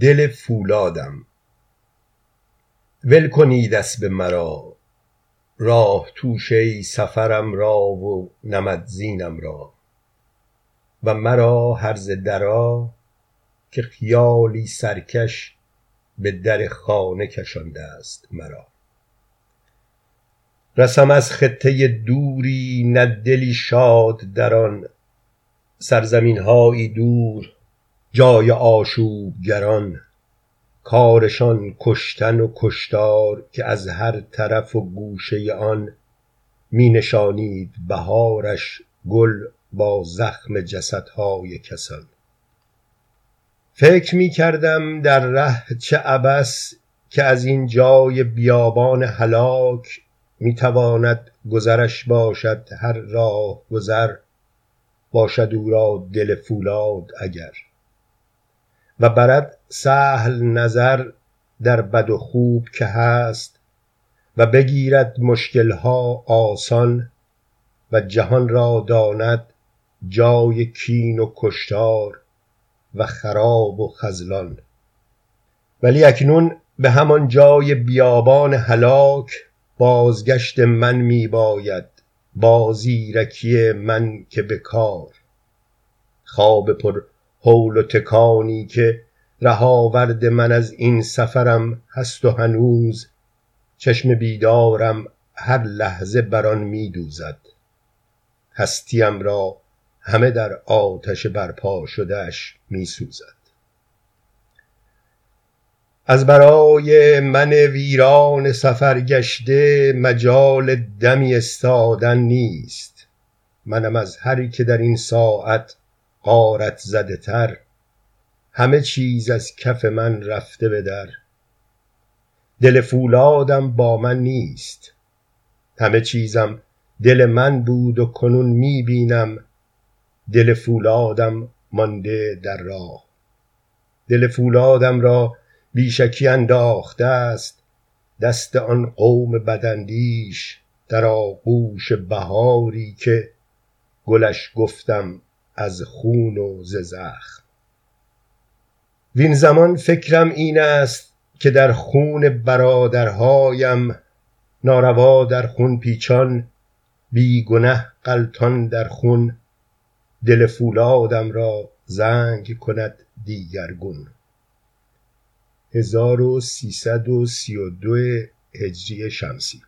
دل فولادم. ول کنید اسب مرا. راه توشه سفرم را و نمدزینم را. و مرا هرزه درا که خیالی سرکش به در خانه کشانده است مرا. رسم از خطه دوری نه دلی شاد در آن سرزمین هایی دور جای آشوبگران کارشان کشتن و کشتار که از هر طرف و گوشه آن می نشانید بهارش گل با زخم جسدهای کسان. فکر می کردم در ره چه عبث که از این جای بیابان هلاک می تواند گذرش باشد هر راهگذر باشد او را دل فولاد اگر. و برد سهل نظر در بد و خوب که هست و بگیرد مشکل ها آسان و جهان را داند جای کین و کشتار و خراب و خذلان. ولی اکنون به همان جای بیابان هلاک بازگشت من می باید با زیرکی من که به کار. خواب پر هول و تکانی که ره آورد من از این سفرم هست و هنوز چشم بیدارم هر لحظه بر آن می دوزد هستیم را همه در آتش برپا شده اش می سوزد از برای من ویران سفرگشته مجال دمی استادن نیست. منم از هر که در این ساعت غارت زده تر. همه چیز از کف من رفته به در. دل فولادم با من نیست. همه چیزم دل من بود و کنون می بینم. دل فولادم مانده در راه. دل فولادم را بی شکی انداخته است. دست آن قوم بداندیش در آغوش بهاری که گلش گفتم از خون و ز زخم. وین زمان فکرم این است که در خون برادرهایم ناروا در خون پیچان بی گنه غلطان در خون دل فولادم را زنگ کند دیگرگون هزار و سیصد و سی و دو هجری شمسی.